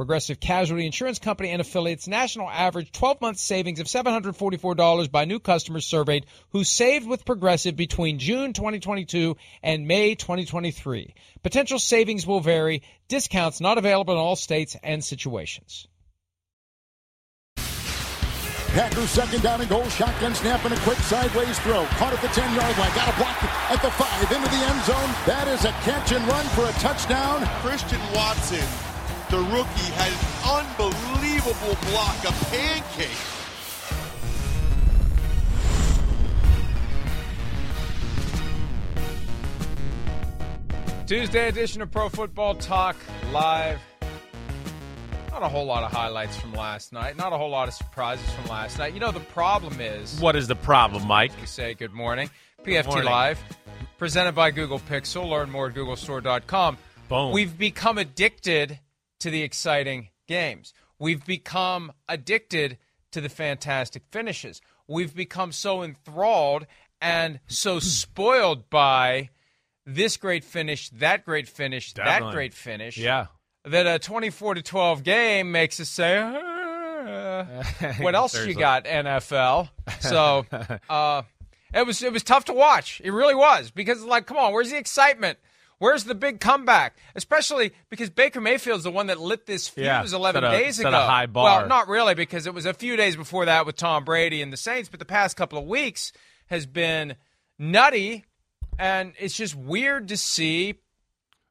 Progressive Casualty Insurance Company and affiliates national average 12 month savings of $744 by new customers surveyed who saved with Progressive between June 2022 and May 2023. Potential savings will vary. Discounts not available in all states and situations. Packers second down and goal. Shotgun snap and a quick sideways throw. Caught at the 10 yard line. Got a block at the 5 into the end zone. That is a catch and run for a touchdown. Christian Watson the rookie had an unbelievable block, a pancake. Tuesday edition of Pro Football Talk live. Not a whole lot of highlights from last night. Not a whole lot of surprises from last night. You know, the problem is. What is the problem, Mike? We say good morning. PFT morning. Live, presented by Google Pixel. Learn more at googlestore.com. Boom. We've become addicted to the exciting games. We've become addicted to the fantastic finishes. We've become so enthralled and so spoiled by this great finish, that great finish, that great finish. Yeah. That a 24 to 12 game makes us say, "Ah, what else you got, NFL? So, uh, it was it was tough to watch. It really was because like, come on, where's the excitement? Where's the big comeback? Especially because Baker Mayfield's the one that lit this fuse Yeah, 11 set a- days set a ago. high bar. Well, not really because it was a few days before that with Tom Brady and the Saints, but the past couple of weeks has been nutty, and it's just weird to see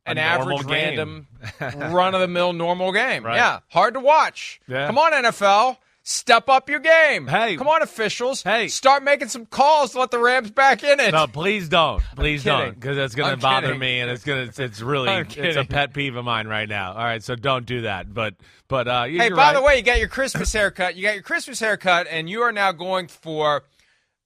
an average game. random run of the mill normal game. Right. Yeah, hard to watch. Yeah. Come on, NFL. Step up your game. Hey. Come on, officials. Hey. Start making some calls to let the Rams back in it. No, please don't. Please don't, because that's going to bother kidding. me, and it's going to. It's, really. It's a pet peeve of mine right now. All right, so don't do that. But but uh, Hey, by right. the way, you got your Christmas haircut. You got your Christmas haircut, and you are now going for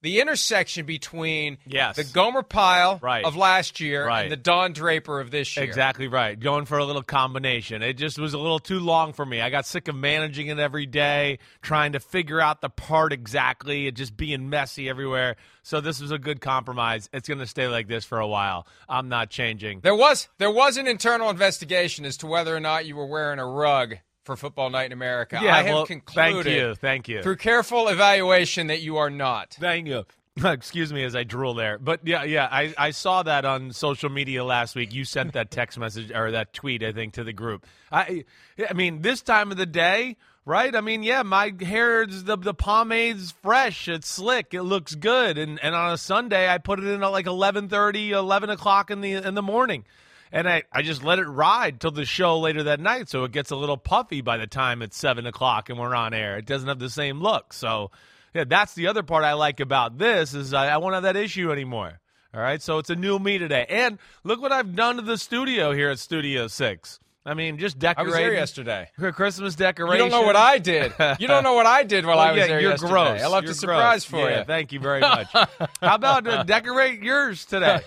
the intersection between Yes. the Gomer Pyle Right. of last year Right. and the Don Draper of this year. Exactly right. Going for a little combination. It just was a little too long for me. I got sick of managing it every day, trying to figure out the part exactly, it just being messy everywhere. So this was a good compromise. It's going to stay like this for a while. I'm not changing. There was there was an internal investigation as to whether or not you were wearing a rug for Football Night in America. Yeah, I have well, concluded thank you, thank you. through careful evaluation that you are not. Thank you. Excuse me as I drool there. But yeah, yeah, I, I saw that on social media last week. You sent that text message or that tweet, I think, to the group. I I mean, this time of the day, right? I mean, yeah, my hair is the the pomade's fresh, it's slick, it looks good. And and on a Sunday I put it in at like 11:30, 11 o'clock in the in the morning. And I, I just let it ride till the show later that night, so it gets a little puffy by the time it's seven o'clock and we're on air. It doesn't have the same look. So yeah, that's the other part I like about this is I, I won't have that issue anymore. All right, so it's a new me today, and look what I've done to the studio here at Studio Six. I mean, just I decorating. was there yesterday. Christmas decoration. You don't know what I did. You don't know what I did while Well, I was yeah, there you're yesterday. gross. I left You're a surprise gross. for yeah, you. Thank you very much. How about uh, decorate yours today?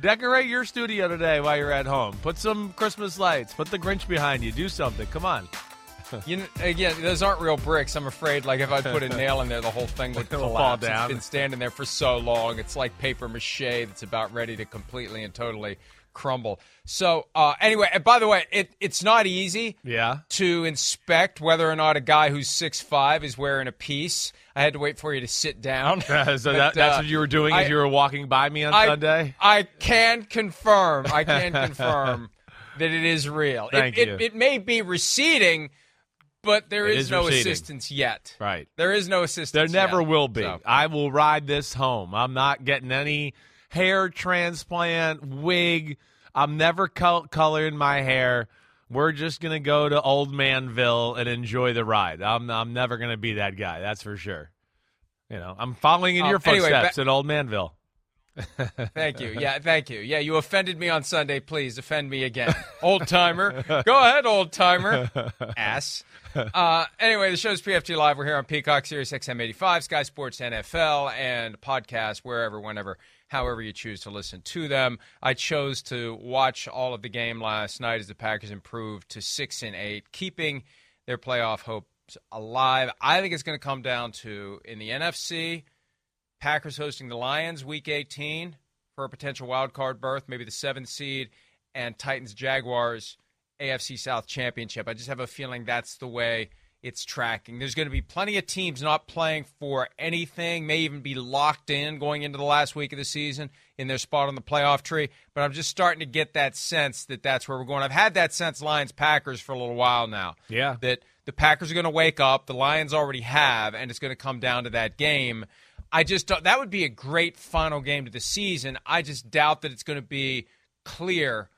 decorate your studio today while you're at home. Put some Christmas lights. Put the Grinch behind you. Do something. Come on. You know, again, those aren't real bricks. I'm afraid, like if I put a nail in there, the whole thing would collapse. fall down. It's been standing there for so long. It's like paper mache that's about ready to completely and totally crumble. So, uh, anyway, and by the way, it, it's not easy Yeah. to inspect whether or not a guy who's six five is wearing a piece. I had to wait for you to sit down. so that, that's uh, what you were doing as you were walking by me on I, Sunday. I can confirm. I can confirm that it is real. Thank it, you. It, it may be receding, but there is, is no receding. assistance yet. Right. There is no assistance. There never yet. will be. So- I will ride this home. I'm not getting any hair transplant, wig. I'm never col- coloring my hair. We're just gonna go to Old Manville and enjoy the ride. I'm I'm never gonna be that guy. That's for sure. You know, I'm following in Um, your anyway, footsteps ba- at Old Manville. Thank you. Yeah, thank you. Yeah, you offended me on Sunday. Please offend me again. Old timer. Go ahead, old timer. Ass. Uh, anyway, the show's PFT Live. We're here on Peacock, Sirius XM 85, Sky Sports NFL, and podcast wherever, whenever, however you choose to listen to them. I chose to watch all of the game last night as the Packers improved to 6 and 8, keeping their playoff hopes alive. I think it's going to come down to in the NFC. Packers hosting the Lions week 18 for a potential wild card berth, maybe the seventh seed, and Titans Jaguars AFC South Championship. I just have a feeling that's the way it's tracking. There's going to be plenty of teams not playing for anything, may even be locked in going into the last week of the season in their spot on the playoff tree. But I'm just starting to get that sense that that's where we're going. I've had that sense Lions Packers for a little while now. Yeah. That the Packers are going to wake up, the Lions already have, and it's going to come down to that game. I just don't, that would be a great final game to the season. I just doubt that it's going to be clear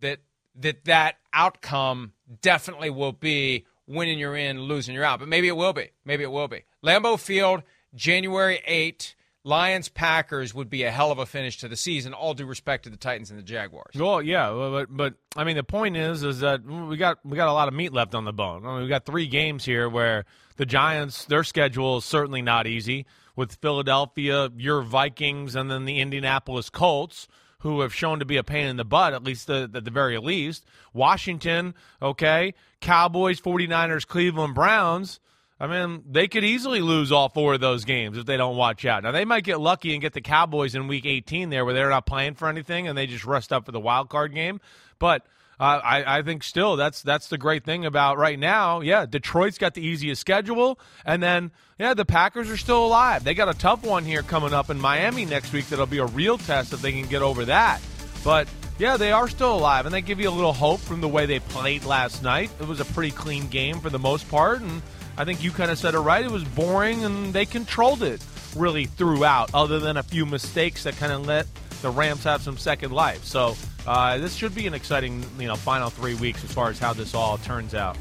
that that that outcome definitely will be winning you're in, losing you're out. But maybe it will be. Maybe it will be. Lambeau Field, January 8, Lions Packers would be a hell of a finish to the season. All due respect to the Titans and the Jaguars. Well, yeah, but but I mean the point is is that we got we got a lot of meat left on the bone. I mean, we got three games here where the Giants their schedule is certainly not easy with Philadelphia, your Vikings, and then the Indianapolis Colts. Who have shown to be a pain in the butt, at least the, at the very least. Washington, okay. Cowboys, 49ers, Cleveland Browns. I mean, they could easily lose all four of those games if they don't watch out. Now they might get lucky and get the Cowboys in Week 18 there, where they're not playing for anything and they just rest up for the wild card game. But uh, I, I think still that's that's the great thing about right now. Yeah, Detroit's got the easiest schedule, and then yeah, the Packers are still alive. They got a tough one here coming up in Miami next week. That'll be a real test if they can get over that. But yeah, they are still alive, and they give you a little hope from the way they played last night. It was a pretty clean game for the most part, and I think you kind of said it right. It was boring, and they controlled it really throughout, other than a few mistakes that kind of let the Rams have some second life. So uh, this should be an exciting, you know, final three weeks as far as how this all turns out.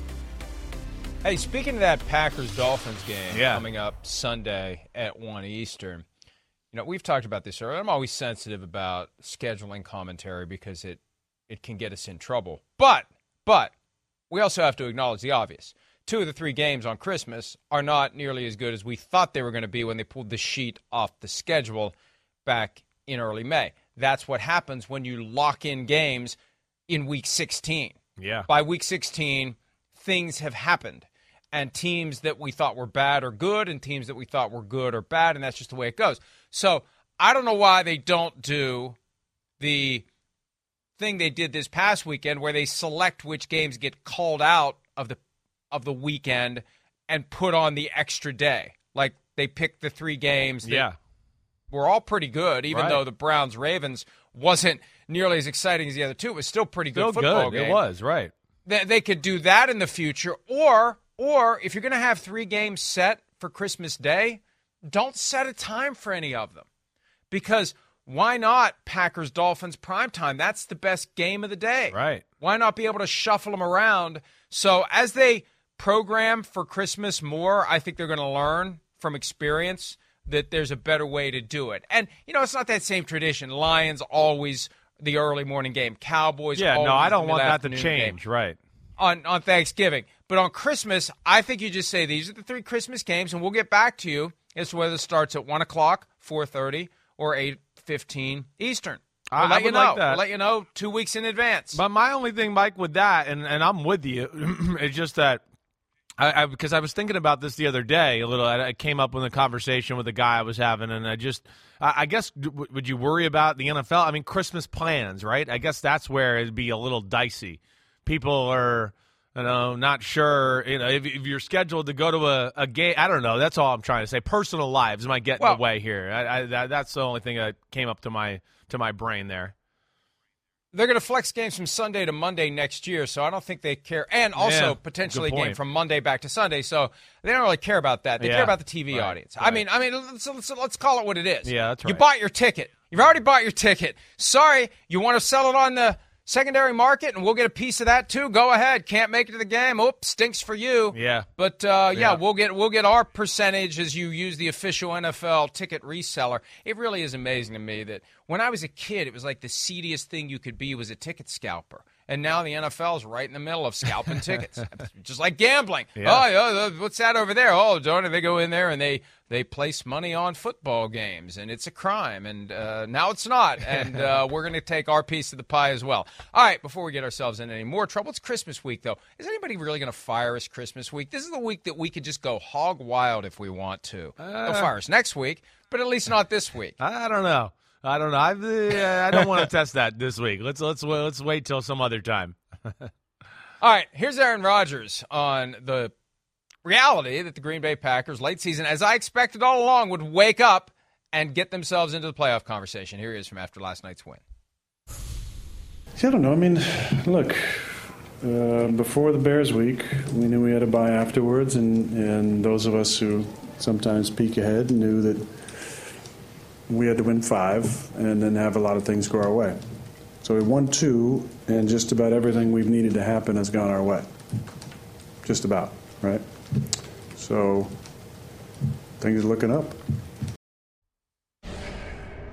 Hey, speaking of that Packers Dolphins game Yeah. coming up Sunday at 1 Eastern, you know, we've talked about this earlier. I'm always sensitive about scheduling commentary because it it can get us in trouble. But but we also have to acknowledge the obvious. Two of the three games on Christmas are not nearly as good as we thought they were going to be when they pulled the sheet off the schedule back in early May. That's what happens when you lock in games in week 16 Yeah. by week 16, things have happened. And teams that we thought were bad are good, and teams that we thought were good are bad, and that's just the way it goes. So I don't know why they don't do the thing they did this past weekend where they select which games get called out of the of the weekend and put on the extra day. Like they picked the three games that Yeah. Were all pretty good, even Right. though the Browns Ravens wasn't nearly as exciting as the other two. It was still pretty good Still football good. game It was, right. they, they could do that in the future or or if you're going to have three games set for christmas day don't set a time for any of them because why not packers dolphins prime time that's the best game of the day Right. why not be able to shuffle them around so as they program for christmas more i think they're going to learn from experience that there's a better way to do it and you know it's not that same tradition lions always the early morning game cowboys Yeah, no, I don't want that to mid-afternoon game change, right. on on Thanksgiving. But on Christmas, I think you just say these are the three Christmas games, and we'll get back to you as to whether it starts at one o'clock, four thirty, or eight fifteen Eastern. We'll I- let I you know. like that. We'll let you know two weeks in advance. But my only thing, Mike, with that, and, and I'm with you, is just that I, I, because I was thinking about this the other day a little. I, I came up with a conversation with a guy I was having, and I just, I, I guess, w- would you worry about the NFL? I mean, Christmas plans, right? I guess that's where it'd be a little dicey. People are, you know, not sure. You know, if, if you're scheduled to go to a, a game, I don't know. That's all I'm trying to say. Personal lives might get Well- in the way here. I, I, that, that's the only thing that came up to my to my brain there. They're going to flex games from Sunday to Monday next year, so I don't think they care. And also Yeah, potentially a game from Monday back to Sunday, so they don't really care about that. They Yeah, care about the TV right, audience. I mean, I mean, let's, let's, let's call it what it is. Yeah, that's You bought your ticket. You've already bought your ticket. Sorry, you want to sell it on the secondary market, and we'll get a piece of that too. Go ahead. Can't make it to the game. Oops, stinks for you. Yeah. But uh, yeah, Yeah. we'll get we'll get our percentage as you use the official NFL ticket reseller. It really is amazing to me that when I was a kid, it was like the seediest thing you could be was a ticket scalper. And now the NFL is right in the middle of scalping tickets, just like gambling. Yeah. Oh, uh, what's that over there? Oh, don't they go in there and they they place money on football games, and it's a crime. And uh, now it's not. And uh, we're going to take our piece of the pie as well. All right, before we get ourselves in any more trouble, it's Christmas week though. Is anybody really going to fire us Christmas week? This is the week that we could just go hog wild if we want to. They'll fire us next week, but at least not this week. I don't know. I don't know. I, uh, I don't want to test that this week. Let's let's let's wait till some other time. All right, here's Aaron Rodgers on the reality that the Green Bay Packers late season, as I expected all along, would wake up and get themselves into the playoff conversation. Here he is from after last night's win. See, I don't know. I mean, look, uh, before the Bears week, we knew we had a bye afterwards, and, and those of us who sometimes peek ahead knew that we had to win five and then have a lot of things go our way. So we won two, and just about everything we've needed to happen has gone our way. Just about, right? So things are looking up.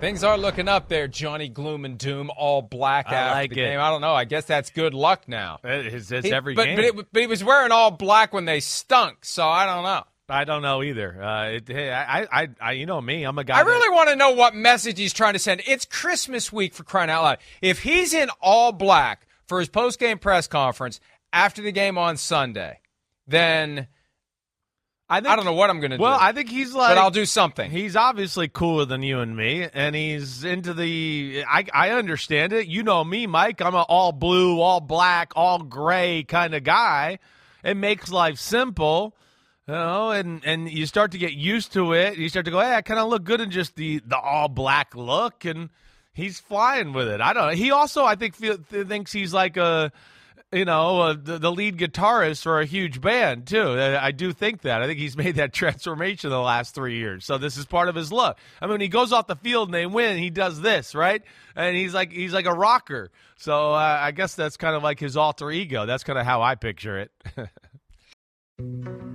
Things are looking up there, Johnny Gloom and Doom, all black I after like the it. game. I don't know. I guess that's good luck now. It's, it's He- every but, game. But, it, but he was wearing all black when they stunk, so I don't know. I don't know either. Uh, it, hey, I, I, I, you know me. I'm a guy. I that- really want to know what message he's trying to send. It's Christmas week for crying out loud. If he's in all black for his post game press conference after the game on Sunday, then I, think, I don't know what I'm going to Well, do. I think he's like. but I'll do something. He's obviously cooler than you and me, and he's into the. I, I understand it. You know me, Mike. I'm an all blue, all black, all gray kind of guy. It makes life simple, know, and and you start to get used to it. You start to go, hey, I kind of look good in just the the all black look, and he's flying with it. I don't know. He also, I think, feel, thinks he's like a you know, uh, the, the lead guitarist for a huge band too. I do think that. I think he's made that transformation the last three years. So this is part of his look. I mean, he goes off the field and they win. He does this right, and he's like he's like a rocker. So uh, I guess that's kind of like his alter ego. That's kind of how I picture it.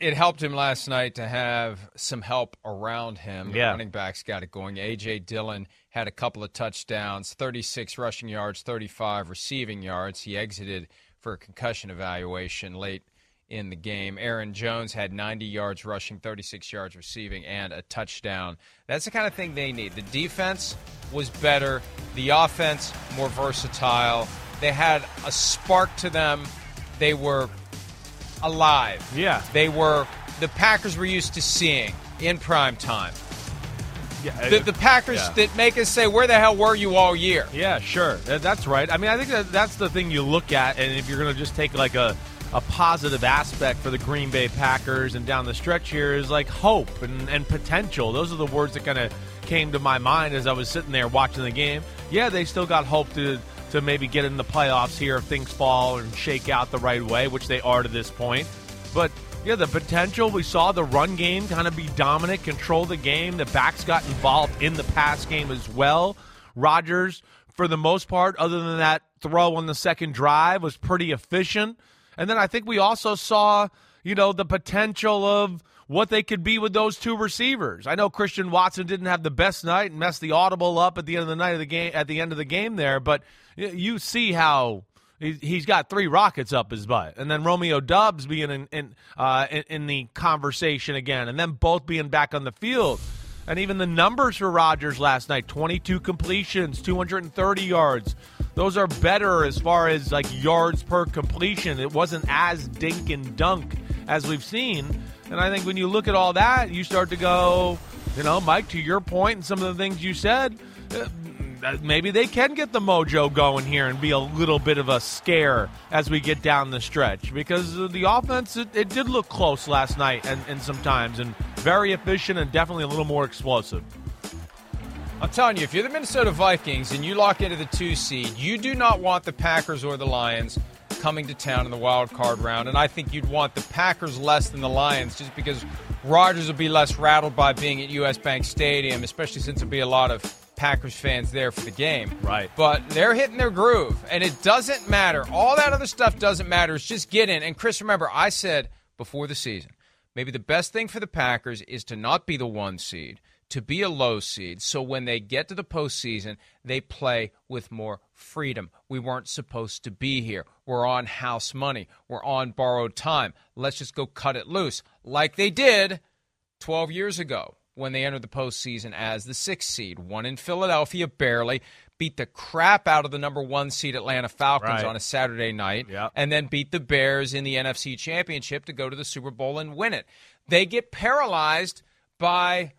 It helped him last night to have some help around him. The Yeah. running backs got it going. A.J. Dillon had a couple of touchdowns, 36 rushing yards, 35 receiving yards. He exited for a concussion evaluation late in the game. Aaron Jones had 90 yards rushing, 36 yards receiving, and a touchdown. That's the kind of thing they need. The defense was better, the offense more versatile. They had a spark to them. They were alive. Yeah. They were the Packers were used to seeing in prime time. yeah, The, the Packers Yeah. that make us say, "Where the hell were you all year?" Yeah, sure. That's right. I mean, I think that that's the thing you look at, and if you're going to just take like a, a positive aspect for the Green Bay Packers and down the stretch here is like hope and, and potential. Those are the words that kind of came to my mind as I was sitting there watching the game. Yeah, they still got hope to to maybe get in the playoffs here if things fall and shake out the right way, which they are to this point. But yeah, the potential we saw the run game kind of be dominant, control the game. The backs got involved in the pass game as well. Rodgers, for the most part, other than that throw on the second drive, was pretty efficient. And then I think we also saw, you know, the potential of what they could be with those two receivers. I know Christian Watson didn't have the best night and messed the audible up at the end of the night of the game at the end of the game there, but you see how he's got three rockets up his butt, and then Romeo Doubs being in in, uh, in in the conversation again, and then both being back on the field. And even the numbers for Rodgers last night 22 completions, 230 yards. Those are better as far as like yards per completion. It wasn't as dink and dunk as we've seen. And I think when you look at all that, you start to go, you know, Mike, to your point and some of the things you said, uh, maybe they can get the mojo going here and be a little bit of a scare as we get down the stretch because the offense it, it did look close last night and, and sometimes and very efficient and definitely a little more explosive. I'm telling you, if you're the Minnesota Vikings and you lock into the two seed, you do not want the Packers or the Lions coming to town in the wild card round. And I think you'd want the Packers less than the Lions just because Rodgers will be less rattled by being at US Bank Stadium, especially since there'll be a lot of Packers fans there for the game. Right. But they're hitting their groove, and it doesn't matter. All that other stuff doesn't matter. It's just get in. And Chris, remember, I said before the season, maybe the best thing for the Packers is to not be the one seed, to be a low seed. So when they get to the postseason, they play with more freedom. We weren't supposed to be here. We're on house money. We're on borrowed time. Let's just go cut it loose, like they did 12 years ago when they entered the postseason as the sixth seed. Won in Philadelphia barely, beat the crap out of the number one seed Atlanta Falcons right. on a Saturday night, yep. and then beat the Bears in the NFC Championship to go to the Super Bowl and win it. They get paralyzed by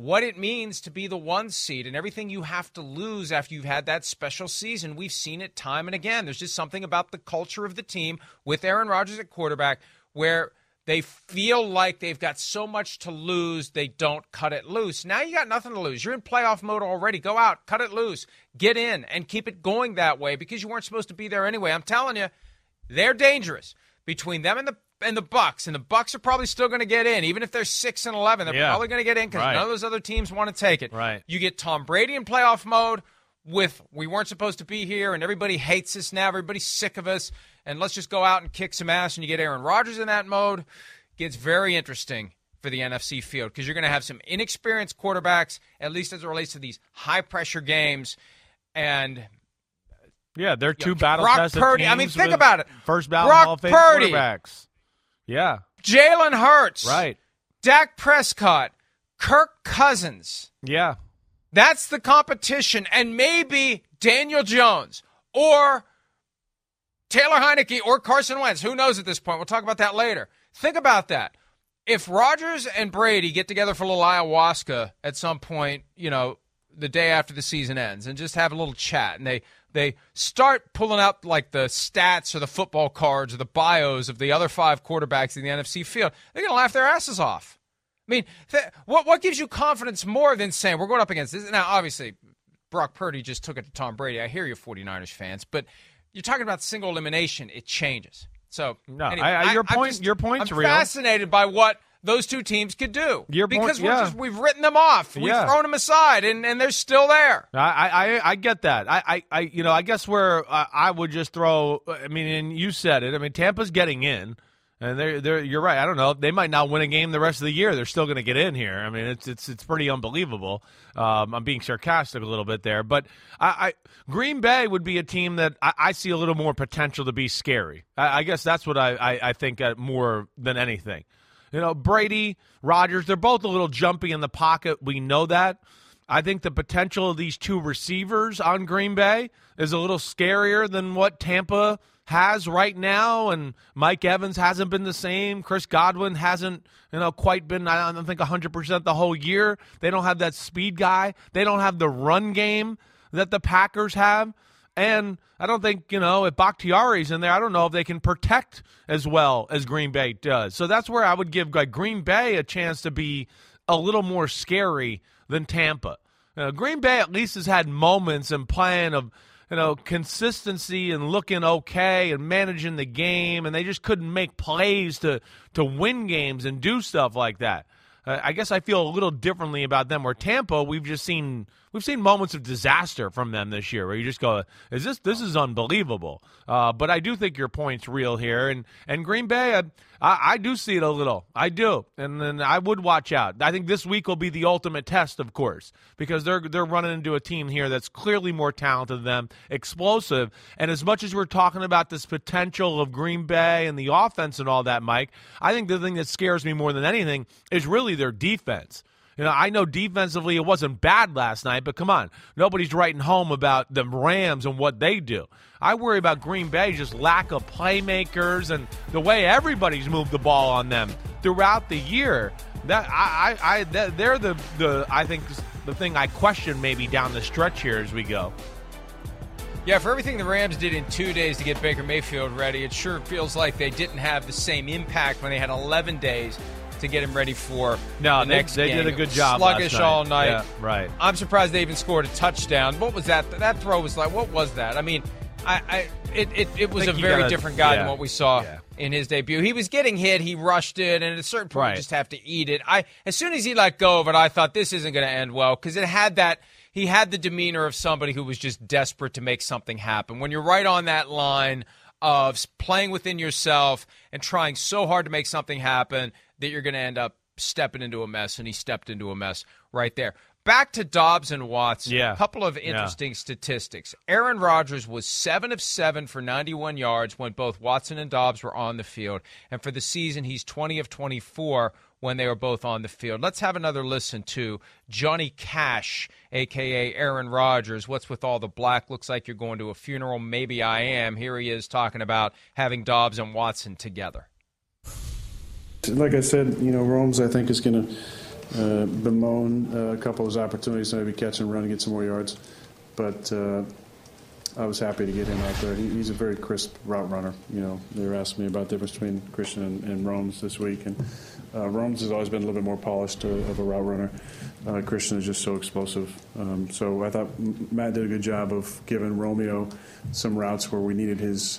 what it means to be the one seed and everything you have to lose after you've had that special season. We've seen it time and again. There's just something about the culture of the team with Aaron Rodgers at quarterback where they feel like they've got so much to lose, they don't cut it loose. Now you got nothing to lose. You're in playoff mode already. Go out, cut it loose, get in, and keep it going that way because you weren't supposed to be there anyway. I'm telling you, they're dangerous between them and the and the Bucs, and the Bucs are probably still going to get in, even if they're six and eleven. They're yeah. probably going to get in because right. none of those other teams want to take it. Right. You get Tom Brady in playoff mode with we weren't supposed to be here, and everybody hates us now. Everybody's sick of us, and let's just go out and kick some ass. And you get Aaron Rodgers in that mode gets very interesting for the NFC field because you're going to have some inexperienced quarterbacks, at least as it relates to these high pressure games. And yeah, they're two you know, battle Brock tested Purdy. I mean, think about it. First ballot Brock Hall of Fame Purdy. quarterbacks. Yeah, Jalen Hurts. right. Dak Prescott. Kirk Cousins. Yeah, That's the competition, and maybe Daniel Jones or Taylor Heinicke or Carson Wentz. Who knows at this point? We'll talk about that later. Think about that. If Rodgers and Brady get together for a little ayahuasca at some point, you know, the day after the season ends, and just have a little chat, and they they start pulling up like the stats or the football cards or the bios of the other five quarterbacks in the NFC field, they're gonna laugh their asses off. I mean, th- what what gives you confidence more than saying we're going up against this? Now, obviously, Brock Purdy just took it to Tom Brady. I hear you, 49ers fans, but you're talking about single elimination. It changes. So No, anyway, I- I- your point- just- your point's I'm real. fascinated by what those two teams could do. Because we're yeah. just we've written them off. We've Yeah. thrown them aside, and, and they're still there. I, I, I get that. I, I, I, you know, I guess where uh, I would just throw. I mean, and you said it. I mean, Tampa's getting in, and they're, they're. You're right. I don't know. They might not win a game the rest of the year. They're still going to get in here. I mean, it's, it's, it's pretty unbelievable. Um, I'm being sarcastic a little bit there, but I, I Green Bay would be a team that I, I see a little more potential to be scary. I, I guess that's what I, I, I think uh, more than anything. You know, Brady, Rodgers, they're both a little jumpy in the pocket. We know that. I think the potential of these two receivers on Green Bay is a little scarier than what Tampa has right now. And Mike Evans hasn't been the same. Chris Godwin hasn't, you know, quite been, I don't think, 100% the whole year. They don't have that speed guy. They don't have the run game that the Packers have. And I don't think, you know, if Bakhtiari's in there, I don't know if they can protect as well as Green Bay does. So that's where I would give like Green Bay a chance to be a little more scary than Tampa. Uh, Green Bay at least has had moments and playing of, you know, consistency and looking okay and managing the game, and they just couldn't make plays to to win games and do stuff like that. Uh, I guess I feel a little differently about them. Where Tampa, we've just seen we've seen moments of disaster from them this year, where you just go, "Is this this is unbelievable?" Uh, but I do think your point's real here, and and Green Bay, I, I, I do see it a little, I do, and then I would watch out. I think this week will be the ultimate test, of course, because they're they're running into a team here that's clearly more talented than them, explosive, and as much as we're talking about this potential of Green Bay and the offense and all that, Mike, I think the thing that scares me more than anything is really their defense. You know, I know defensively it wasn't bad last night, but come on, nobody's writing home about the Rams and what they do. I worry about Green Bay just lack of playmakers and the way everybody's moved the ball on them throughout the year. That I, I, I they're the the I think the thing I question maybe down the stretch here as we go. Yeah, for everything the Rams did in two days to get Baker Mayfield ready, it sure feels like they didn't have the same impact when they had 11 days to get him ready for no, the they, next they game. did a good job. Sluggish night. all night. Yeah, right. I'm surprised they even scored a touchdown. What was that? That throw was like, what was that? I mean, I, I it, it, it was a very gotta, different guy yeah, than what we saw yeah. in his debut. He was getting hit, he rushed it, and at a certain point, Right. you just have to eat it. I as soon as he let go of it, I thought this isn't going to end well because it had that. He had the demeanor of somebody who was just desperate to make something happen. When you're right on that line of playing within yourself and trying so hard to make something happen that you're going to end up stepping into a mess, and he stepped into a mess right there. Back to Doubs and Watson. Yeah. A couple of interesting statistics. Aaron Rodgers was 7 of 7 for 91 yards when both Watson and Doubs were on the field. And for the season, he's 20 of 24 when they were both on the field. Let's have another listen to Johnny Cash, a.k.a. Aaron Rodgers. What's with all the black? Looks like you're going to a funeral. Maybe I am. Here he is talking about having Doubs and Watson together. Like I said, you know, Rome's I think is going to uh, bemoan uh, a couple of his opportunities maybe catch and run and get some more yards. But uh, I was happy to get him out there. He, he's a very crisp route runner. You know, they were asking me about the difference between Christian and, and Rome's this week, and uh, Rome's has always been a little bit more polished uh, of a route runner. Uh, Christian is just so explosive. Um, so I thought Matt did a good job of giving Romeo some routes where we needed his.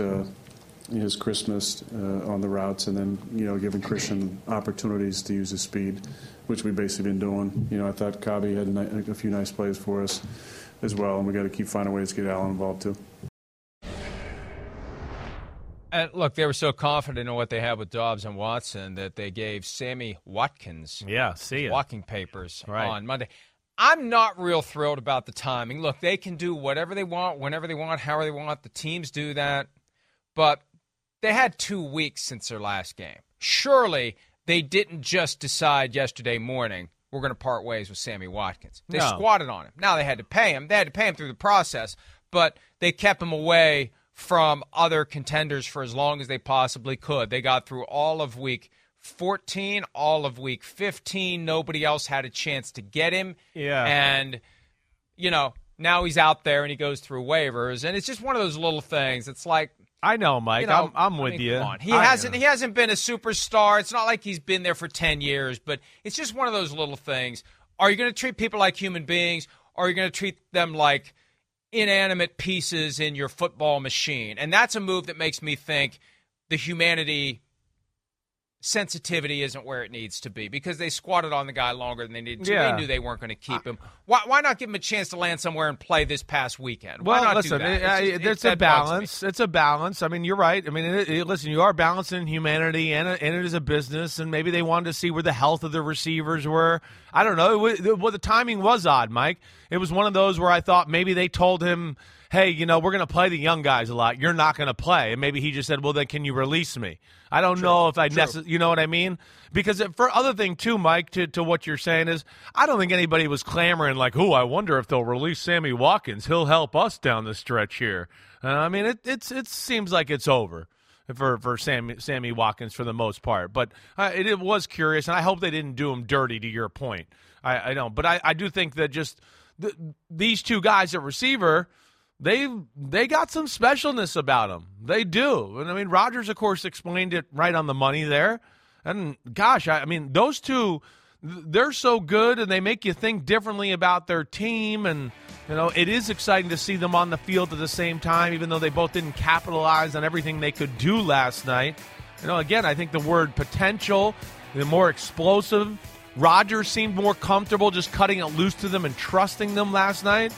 Uh, his Christmas uh, on the routes, and then you know giving Christian opportunities to use his speed, which we've basically been doing. You know, I thought Cobby had a, ni- a few nice plays for us as well, and we got to keep finding ways to get Allen involved too. And look, they were so confident in what they had with Doubs and Watson that they gave Sammy Watkins Yeah, see ya. walking papers Right. on Monday. I'm not real thrilled about the timing. Look, they can do whatever they want, whenever they want, however they want. The teams do that. But they had two weeks since their last game. Surely they didn't just decide yesterday morning we're going to part ways with Sammy Watkins. They No. squatted on him. Now they had to pay him. They had to pay him through the process, but they kept him away from other contenders for as long as they possibly could. They got through all of week 14, all of week 15. Nobody else had a chance to get him. Yeah. And, you know, now he's out there and he goes through waivers. And it's just one of those little things. It's like, I know, Mike. you know, I'm, I'm I with mean, you. come on. He I- hasn't he hasn't been a superstar. It's not like he's been there for ten years, but it's just one of those little things. Are you going to treat people like human beings, or are you going to treat them like inanimate pieces in your football machine? And that's a move that makes me think the humanity sensitivity isn't where it needs to be because they squatted on the guy longer than they needed to. Yeah. They knew they weren't going to keep him. Why, why not give him a chance to land somewhere and play this past weekend? Why Well, not listen, do that? it- It's just- it- there's a that bugs me. balance. It's a balance. I mean, you're right. I mean, it, it- listen, you are balancing humanity and, and it is a business, and maybe they wanted to see where the health of the receivers were. I don't know. It, wa- well, the timing was odd, Mike. It was one of those where I thought maybe they told him, hey, you know, we're going to play the young guys a lot. You're not going to play. And maybe he just said, well, then can you release me? I don't know if I necessarily, you know what I mean? Because for other thing too, Mike, to, to what you're saying is, I don't think anybody was clamoring like, "Oh, I wonder if they'll release Sammy Watkins. He'll help us down the stretch here." Uh, I mean, it it's it seems like it's over for for Sammy Sammy Watkins for the most part. But uh, it, it was curious, and I hope they didn't do him dirty. To your point, I, I don't, but I, I do think that just th- these two guys at receiver they they got some specialness about them. They do, and I mean Rodgers, of course, explained it right on the money there. And gosh, I, I mean those two, they're so good, and they make you think differently about their team. And you know it is exciting to see them on the field at the same time, even though they both didn't capitalize on everything they could do last night. You know, again, I think the word potential, the more explosive Rodgers seemed more comfortable just cutting it loose to them and trusting them last night.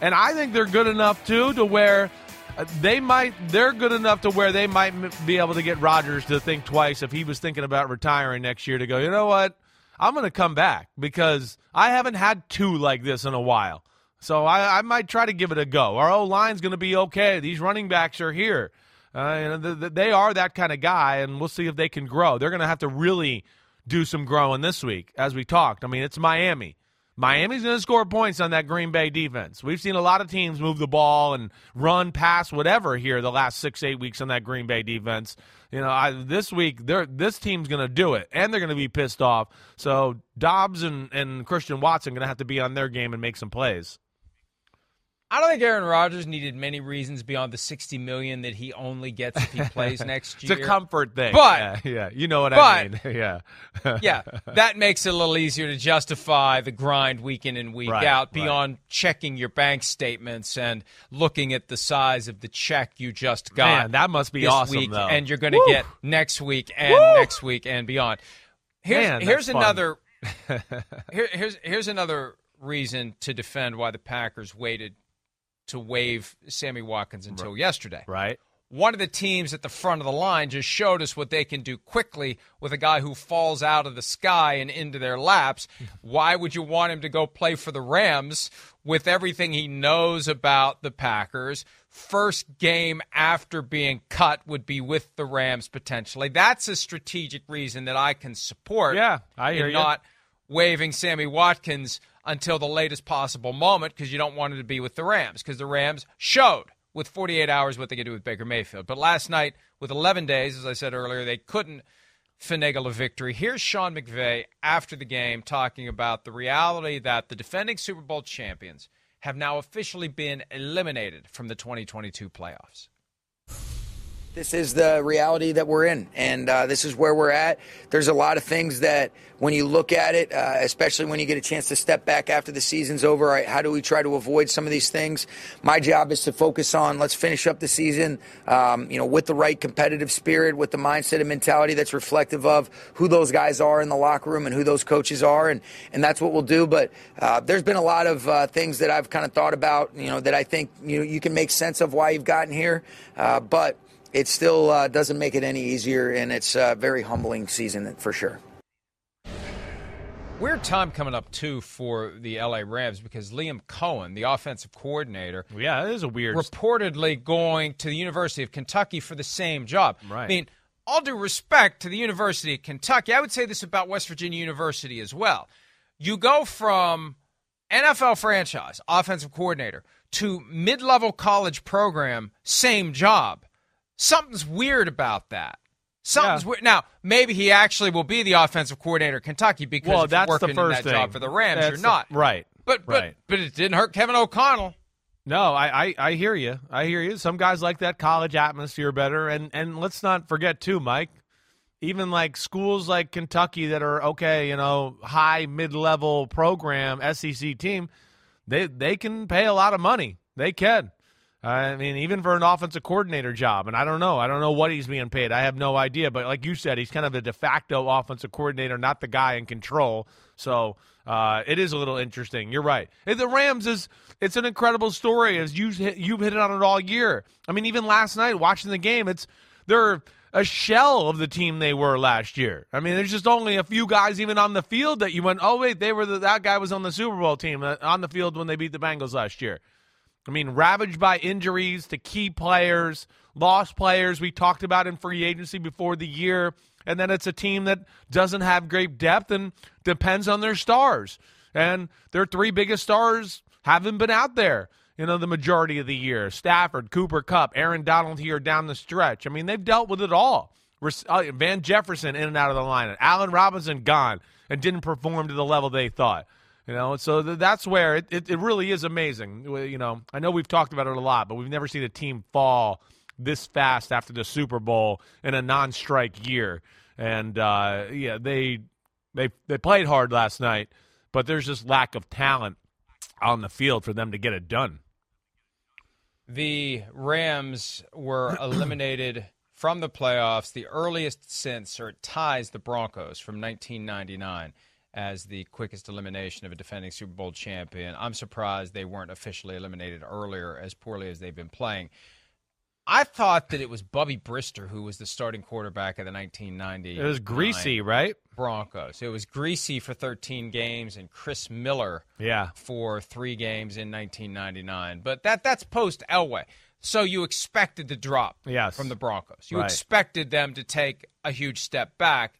And I think they're good enough too to where uh, they might they're good enough to where they might be able to get Rodgers to think twice if he was thinking about retiring next year to go, "You know what? I'm going to come back because I haven't had two like this in a while." So I, I might try to give it a go. Our O line's going to be okay. These running backs are here. Uh, they are that kind of guy, and we'll see if they can grow. They're going to have to really do some growing this week, as we talked. I mean, it's Miami. Miami's going to score points on that Green Bay defense. We've seen a lot of teams move the ball and run, pass, whatever here the last six, eight weeks on that Green Bay defense. You know, I, this week, this team's going to do it, and they're going to be pissed off. So Doubs and, and Christian Watson going to have to be on their game and make some plays. I don't think Aaron Rodgers needed many reasons beyond the sixty million that he only gets if he plays next year. it's a comfort thing, but yeah, yeah. you know what but, I mean, yeah, yeah. That makes it a little easier to justify the grind week in and week right, out beyond right. checking your bank statements and looking at the size of the check you just got. Man, that must be this awesome, week, though. and you're going to get next week and Woo! next week and beyond. Here's Man, here's fun. another here, here's here's another reason to defend why the Packers waited to waive Sammy Watkins until right. yesterday. Right. One of the teams at the front of the line just showed us what they can do quickly with a guy who falls out of the sky and into their laps. Why would you want him to go play for the Rams with everything he knows about the Packers? First game after being cut would be with the Rams potentially. That's a strategic reason that I can support. Yeah, I hear you. Not waiving Sammy Watkins until the latest possible moment because you don't want him to be with the Rams because the Rams showed with 48 hours what they could do with Baker Mayfield. But last night, with 11 days, as I said earlier, they couldn't finagle a victory. Here's Sean McVay after the game talking about the reality that the defending Super Bowl champions have now officially been eliminated from the 2022 playoffs this is the reality that we're in, and uh, this is where we're at. There's a lot of things that, when you look at it, uh, especially when you get a chance to step back after the season's over, right, how do we try to avoid some of these things? My job is to focus on let's finish up the season, um, you know, with the right competitive spirit, with the mindset and mentality that's reflective of who those guys are in the locker room and who those coaches are, and and that's what we'll do. But uh, there's been a lot of uh, things that I've kind of thought about, you know, that I think you you can make sense of why you've gotten here, uh, but it still uh, doesn't make it any easier, and it's a very humbling season for sure. Weird time coming up too for the LA Rams because Liam Coen, the offensive coordinator, yeah, it is a weird. Reportedly going to the University of Kentucky for the same job. Right. I mean, all due respect to the University of Kentucky, I would say this about West Virginia University as well. You go from NFL franchise offensive coordinator to mid-level college program, same job. Something's weird about that. Something's Yeah. weird. Now, maybe he actually will be the offensive coordinator at Kentucky because well, that's working the first that thing. job for the Rams, That's you're the- not. right. But but right. but it didn't hurt Kevin O'Connell. No, I, I, I hear you. I hear you. Some guys like that college atmosphere better, and and let's not forget too, Mike. Even like schools like Kentucky that are okay, you know, high mid level program SEC team, they they can pay a lot of money. They can. I mean, even for an offensive coordinator job, and I don't know. I don't know what he's being paid. I have no idea. But like you said, he's kind of a de facto offensive coordinator, not the guy in control. So uh, it is a little interesting. You're right. The Rams is it's an incredible story as you you've hit it on it all year. I mean, even last night watching the game, it's they're a shell of the team they were last year. I mean, there's just only a few guys even on the field that you went, oh wait, they were the, that guy was on the Super Bowl team uh, on the field when they beat the Bengals last year. I mean, ravaged by injuries to key players, lost players we talked about in free agency before the year, and then it's a team that doesn't have great depth and depends on their stars. And their three biggest stars haven't been out there, you know, the majority of the year. Stafford, Cooper Kupp, Aaron Donald here down the stretch. I mean, they've dealt with it all. Uh, Van Jefferson in and out of the lineup. Allen Robinson gone and didn't perform to the level they thought. You know, so th- that's where it, it, it really is amazing. You know, I know we've talked about it a lot, but we've never seen a team fall this fast after the Super Bowl in a non-strike year. And uh, yeah, they they they played hard last night, but there's just lack of talent on the field for them to get it done. The Rams were eliminated from the playoffs, the earliest since, or it ties the Broncos from 1999 as the quickest elimination of a defending Super Bowl champion. I'm surprised they weren't officially eliminated earlier, as poorly as they've been playing. I thought that it was Bubby Brister who was the starting quarterback of the 1990. It was Griese, right? Broncos. It was Griese for 13 games and Chris Miller yeah. for three games in 1999. But that that's post Elway. So you expected the drop yes. from the Broncos. You right. expected them to take a huge step back.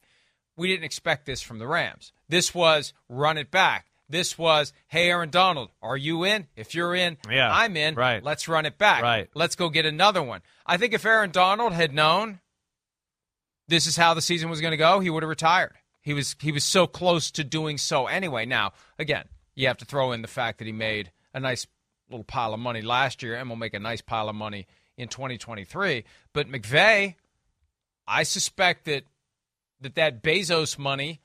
We didn't expect this from the Rams. This was run it back. This was, hey, Aaron Donald, are you in? If you're in, yeah, I'm in. Right. Let's run it back. Right. Let's go get another one. I think if Aaron Donald had known this is how the season was going to go, he would have retired. He was he was so close to doing so anyway. Now, again, you have to throw in the fact that he made a nice little pile of money last year and will make a nice pile of money in 2023. But McVay, I suspect that that that Bezos money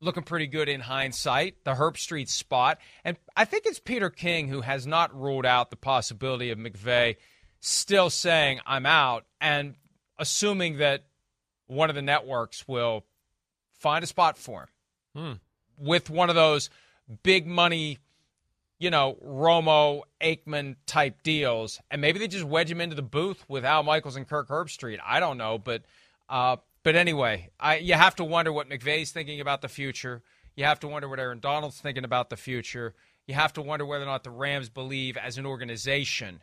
looking pretty good in hindsight, the Herbstreit spot. And I think it's Peter King who has not ruled out the possibility of McVay still saying, I'm out, and assuming that one of the networks will find a spot for him hmm. with one of those big money, you know, Romo, Aikman type deals. And maybe they just wedge him into the booth with Al Michaels and Kirk Herbstreit. I don't know. But uh, but anyway, I, you have to wonder what McVay's thinking about the future. You have to wonder what Aaron Donald's thinking about the future. You have to wonder whether or not the Rams believe as an organization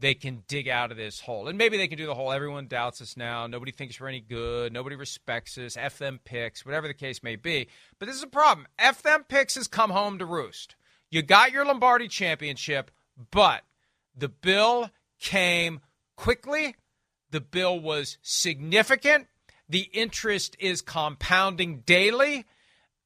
they can dig out of this hole. And maybe they can do the whole everyone doubts us now. Nobody thinks we're any good. Nobody respects us. F them picks, whatever the case may be. But this is a problem. F them picks has come home to roost. You got your Lombardi championship, but the bill came quickly. The bill was significant the interest is compounding daily.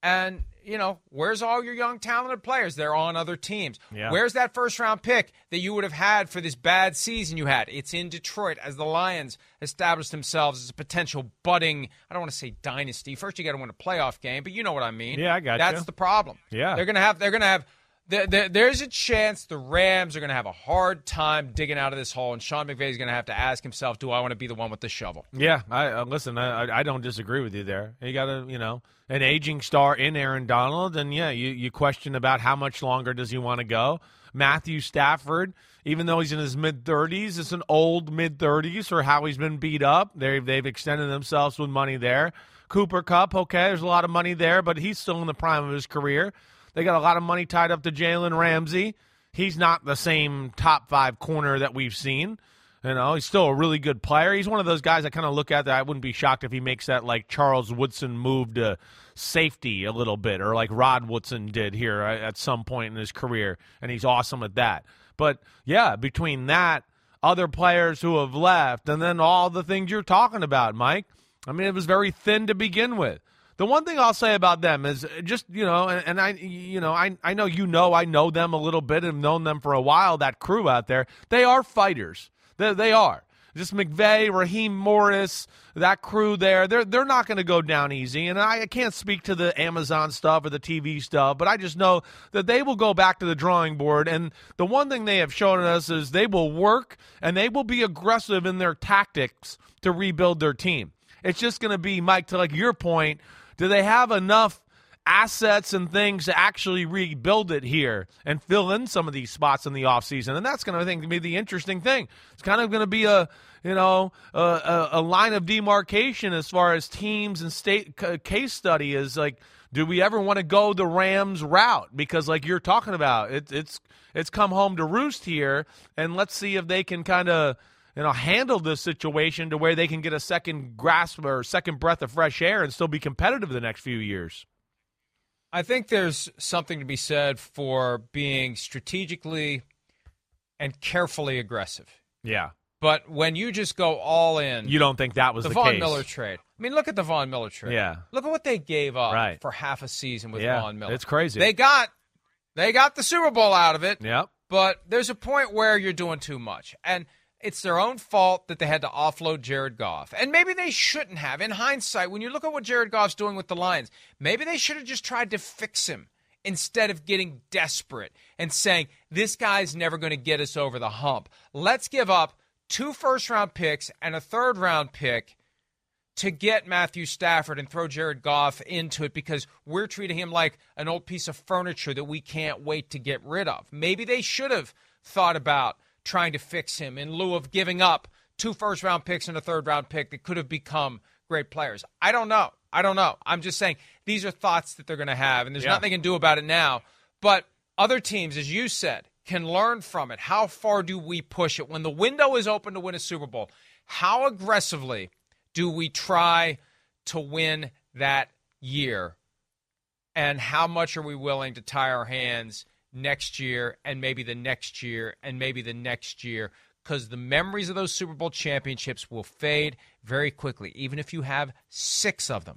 And, you know, where's all your young, talented players? They're on other teams. Yeah. Where's that first round pick that you would have had for this bad season you had? It's in Detroit as the Lions established themselves as a potential budding, I don't want to say dynasty. First, you got to win a playoff game, but you know what I mean. Yeah, I got That's you. the problem. Yeah. They're going to have, they're going to have, there's a chance the Rams are going to have a hard time digging out of this hole, and Sean McVay is going to have to ask himself, "Do I want to be the one with the shovel?" Yeah, I uh, listen. I, I don't disagree with you there. You got a you know an aging star in Aaron Donald, and yeah, you you question about how much longer does he want to go. Matthew Stafford, even though he's in his mid thirties, it's an old mid thirties for how he's been beat up. They they've extended themselves with money there. Cooper Kupp, okay, there's a lot of money there, but he's still in the prime of his career. They got a lot of money tied up to Jalen Ramsey. He's not the same top five corner that we've seen. You know, he's still a really good player. He's one of those guys I kind of look at that I wouldn't be shocked if he makes that like Charles Woodson move to safety a little bit, or like Rod Woodson did here uh, at some point in his career, and he's awesome at that. But yeah, between that, other players who have left, and then all the things you're talking about, Mike. I mean, it was very thin to begin with. The one thing I'll say about them is just you know, and, and, I you know I I know you know I know them a little bit and known them for a while. That crew out there, they are fighters. They, they are. Just McVay, Raheem Morris, that crew there, they're they're not going to go down easy. And I, I can't speak to the Amazon stuff or the TV stuff, but I just know that they will go back to the drawing board. And the one thing they have shown us is they will work and they will be aggressive in their tactics to rebuild their team. It's just going to be, Mike, to like your point, do they have enough assets and things to actually rebuild it here and fill in some of these spots in the offseason? And that's going to, I think, be the interesting thing. It's kind of going to be a, you know, a, a, line of demarcation as far as teams and state case study is like, do we ever want to go the Rams route? Because like you're talking about, it, it's it's come home to roost here, and let's see if they can kind of you know, handle this situation to where they can get a second grasp or second breath of fresh air and still be competitive the next few years. I think there's something to be said for being strategically and carefully aggressive. Yeah. But when you just go all in, you don't think that was the, the Von case. Miller trade. I mean, look at the Von Miller trade. Yeah. Look at what they gave up right. for half a season with yeah. Von Miller. It's crazy. They got they got the Super Bowl out of it. Yep. But there's a point where you're doing too much. And it's their own fault that they had to offload Jared Goff. And maybe they shouldn't have. In hindsight, when you look at what Jared Goff's doing with the Lions, maybe they should have just tried to fix him instead of getting desperate and saying, this guy's never going to get us over the hump. Let's give up two first round picks and a third round pick to get Matthew Stafford and throw Jared Goff into it because we're treating him like an old piece of furniture that we can't wait to get rid of. Maybe they should have thought about trying to fix him in lieu of giving up two first round picks and a third round pick that could have become great players. I don't know. I don't know. I'm just saying these are thoughts that they're going to have, and there's Yeah. nothing they can do about it now. But other teams, as you said, can learn from it. How far do we push it? When the window is open to win a Super Bowl, how aggressively do we try to win that year? And how much are we willing to tie our hands next year and maybe the next year and maybe the next year? Because the memories of those Super Bowl championships will fade very quickly, even if you have six of them.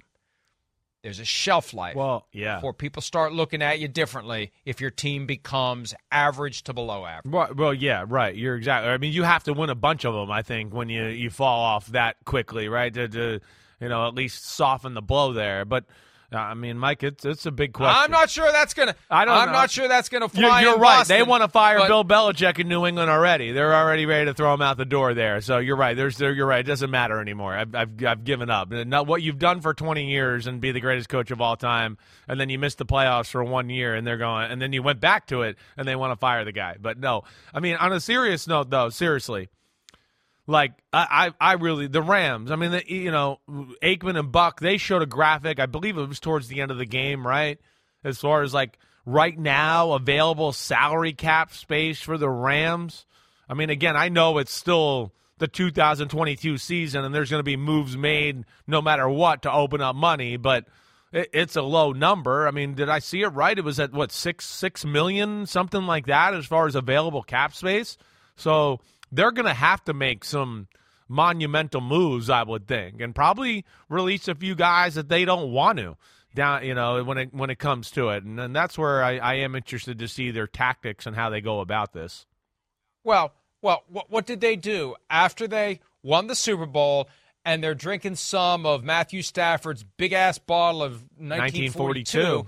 There's a shelf life Well, yeah. before people start looking at you differently if your team becomes average to below average. Well, well, yeah, right. You're exactly. I mean, you have to win a bunch of them. I think when you you fall off that quickly, right? To, to you know at least soften the blow there. But Uh, I mean, Mike, it's it's a big question. I'm not sure that's gonna. I don't I'm know. not sure that's gonna You're, fly. you're in right. Boston, they want to fire but- Bill Belichick in New England already. They're already ready to throw him out the door there. So you're right. There's there. You're right. It doesn't matter anymore. I've I've, I've given up. Not what you've done for 20 years and be the greatest coach of all time, and then you missed the playoffs for one year, and they're going, and then you went back to it, and they want to fire the guy. But no, I mean, on a serious note, though, seriously. Like I, I, I really the Rams. I mean, the, you know, Aikman and Buck. They showed a graphic. I believe it was towards the end of the game, right? As far as like right now available salary cap space for the Rams. I mean, again, I know it's still the 2022 season, and there's going to be moves made no matter what to open up money, but it, it's a low number. I mean, did I see it right? It was at what six six million, something like that, as far as available cap space. So they're going to have to make some monumental moves, I would think, and probably release a few guys that they don't want to down. You know, when it when it comes to it, and, and that's where I, I am interested to see their tactics and how they go about this. Well, well, what, what did they do after they won the Super Bowl and they're drinking some of Matthew Stafford's big ass bottle of 1942? 1942.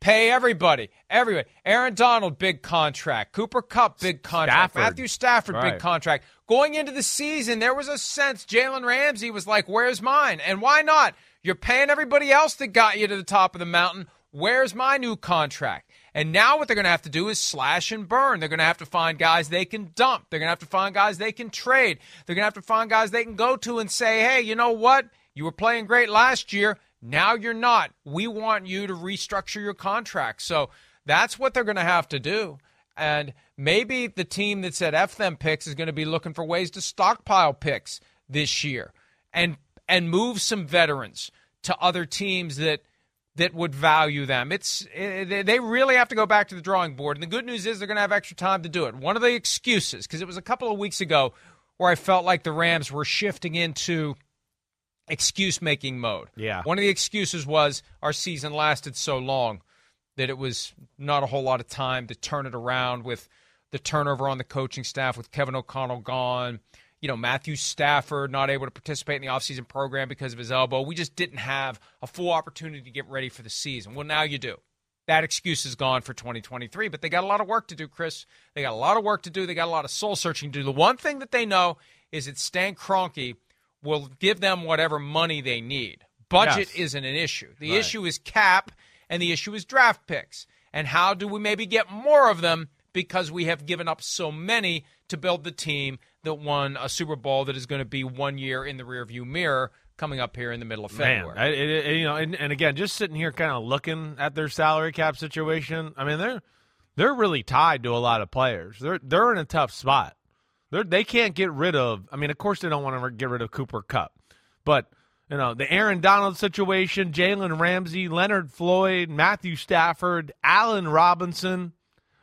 Pay everybody, everybody. Aaron Donald, big contract. Cooper Kupp, big contract. Stafford. Matthew Stafford, Right. big contract. Going into the season, there was a sense Jalen Ramsey was like, "Where's mine?" And why not? You're paying everybody else that got you to the top of the mountain. Where's my new contract? And now what they're going to have to do is slash and burn. They're going to have to find guys they can dump. They're going to have to find guys they can trade. They're going to have to find guys they can go to and say, hey, you know what? You were playing great last year. Now you're not. We want you to restructure your contract. So that's what they're going to have to do. And maybe the team that said F them picks is going to be looking for ways to stockpile picks this year and and move some veterans to other teams that that would value them. It's eh, they they really have to go back to the drawing board. And the good news is they're going to have extra time to do it. One of the excuses because it was a couple of weeks ago where I felt like the Rams were shifting into excuse making mode. Yeah. One of the excuses was our season lasted so long that it was not a whole lot of time to turn it around with the turnover on the coaching staff with Kevin O'Connell gone. You know, Matthew Stafford not able to participate in the offseason program because of his elbow. We just didn't have a full opportunity to get ready for the season. Well, now you do. That excuse is gone for 2023, but they got a lot of work to do, Chris. They got a lot of work to do. They got a lot of soul searching to do. The one thing that they know is that Stan Kroenke will give them whatever money they need. Budget Yes. isn't an issue. The Right. issue is cap, and the issue is draft picks. And how do we maybe get more of them because we have given up so many to build the team that won a Super Bowl that is going to be one year in the rearview mirror coming up here in the middle of Man, February. I, it, it- you know, and, and again, just sitting here, kind of looking at their salary cap situation. I mean, they're they're really tied to a lot of players. They're they're in a tough spot. They're they can't get rid of. I mean, of course, they don't want to get rid of Cooper Kupp, but you know, the Aaron Donald situation, Jalen Ramsey, Leonard Floyd, Matthew Stafford, Allen Robinson,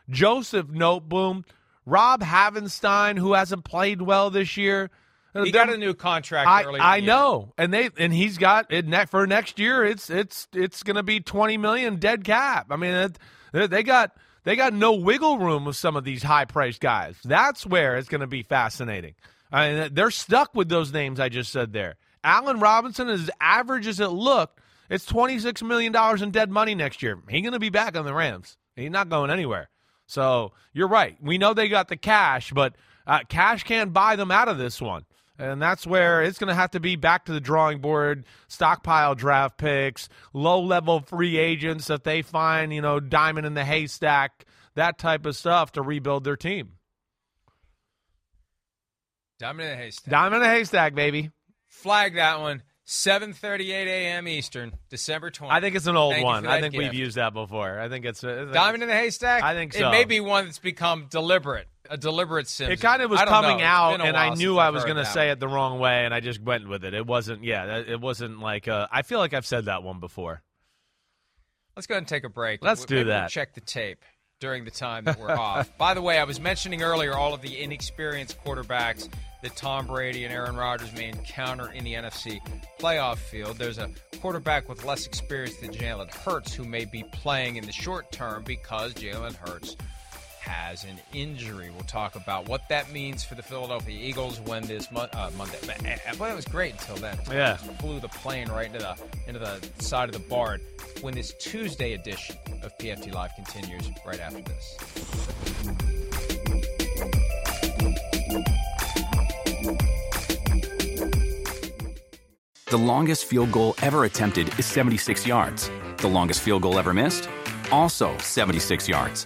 Joseph Noteboom, Rob Havenstein, who hasn't played well this year. he got a new contract I. I know, and they and he's got it ne- for next year. It's it's it's going to be twenty million dead cap. I mean, it, they got they got no wiggle room with some of these high priced guys. That's where it's going to be fascinating. I mean, they're stuck with those names I just said there. Allen Robinson, as average as it looked, it's twenty six million dollars in dead money next year. He's going to be back on the Rams. He's not going anywhere. So you're right. We know they got the cash, but uh, cash can't buy them out of this one. And that's where it's going to have to be back to the drawing board, stockpile draft picks, low level free agents that they find, you know, diamond in the haystack, that type of stuff to rebuild their team. Diamond in the haystack. Diamond in the haystack, baby. Flag that one. 7:38 a.m. Eastern, December 20th. I think it's an old Thank one. I think gift. we've used that before. I think it's a, Diamond in the haystack. I think so. It may be one that's become deliberate, a deliberate sim. It kind of was coming know. Out, and I knew I was going to say it the wrong way, and I just went with it. It wasn't, yeah, it wasn't like. Uh, I feel like I've said that one before. Let's go ahead and take a break. Let's do Maybe we'll that. check the tape during the time that we're off. By the way, I was mentioning earlier all of the inexperienced quarterbacks that Tom Brady and Aaron Rodgers may encounter in the NFC playoff field. There's a quarterback with less experience than Jalen Hurts who may be playing in the short term because Jalen Hurts has an injury. We'll talk about what that means for the Philadelphia Eagles when this mon- uh, Monday. But, uh, it was great until then. Yeah. Just flew the plane right into the into the side of the barn. When this Tuesday edition of PFT Live continues right after this. The longest field goal ever attempted is 76 yards. The longest field goal ever missed? Also 76 yards.